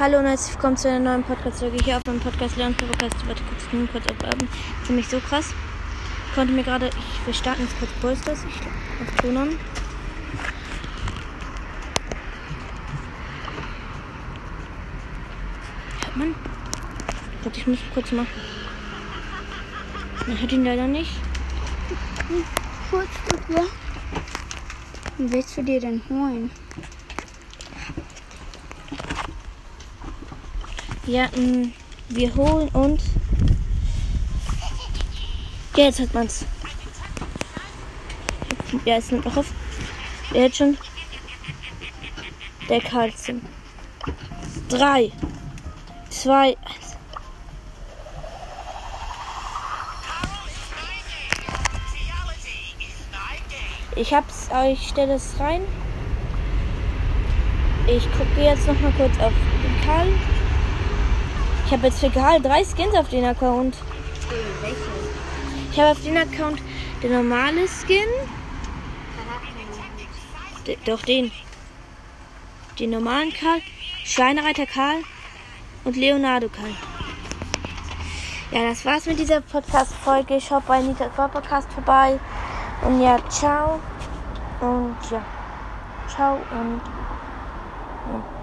Hallo und herzlich willkommen zu einer neuen Podcast-Folge hier auf meinem Podcast Lernen Podcast. Warte kurz, ich nehme kurz Abend. Ziemlich so krass. Ich konnte mir gerade, ich, wir starten jetzt kurz Bolsters. Ich auf Ton an. Hört man? Warte, ich muss kurz mal. Man hört ihn leider nicht. Kurz willst du dir denn holen? Ja, mh, wir holen uns. Ja, jetzt hat man's. Ja, es nimmt noch auf. Der hat schon. Der Karlsson. Drei. Zwei. Ich hab's, aber ich stelle es rein. Ich gucke jetzt noch mal kurz auf den Karl. Ich habe jetzt für Karl drei Skins auf den Account. Ich habe auf den Account den normale Skin. D doch den. Den normalen Karl, Schweinereiter Karl und Leonardo Karl. Ja, das war's mit dieser Podcast-Folge. Schaut bei Nita Podcast vorbei. Und ja, ciao. Und ja. Ciao und. Ja.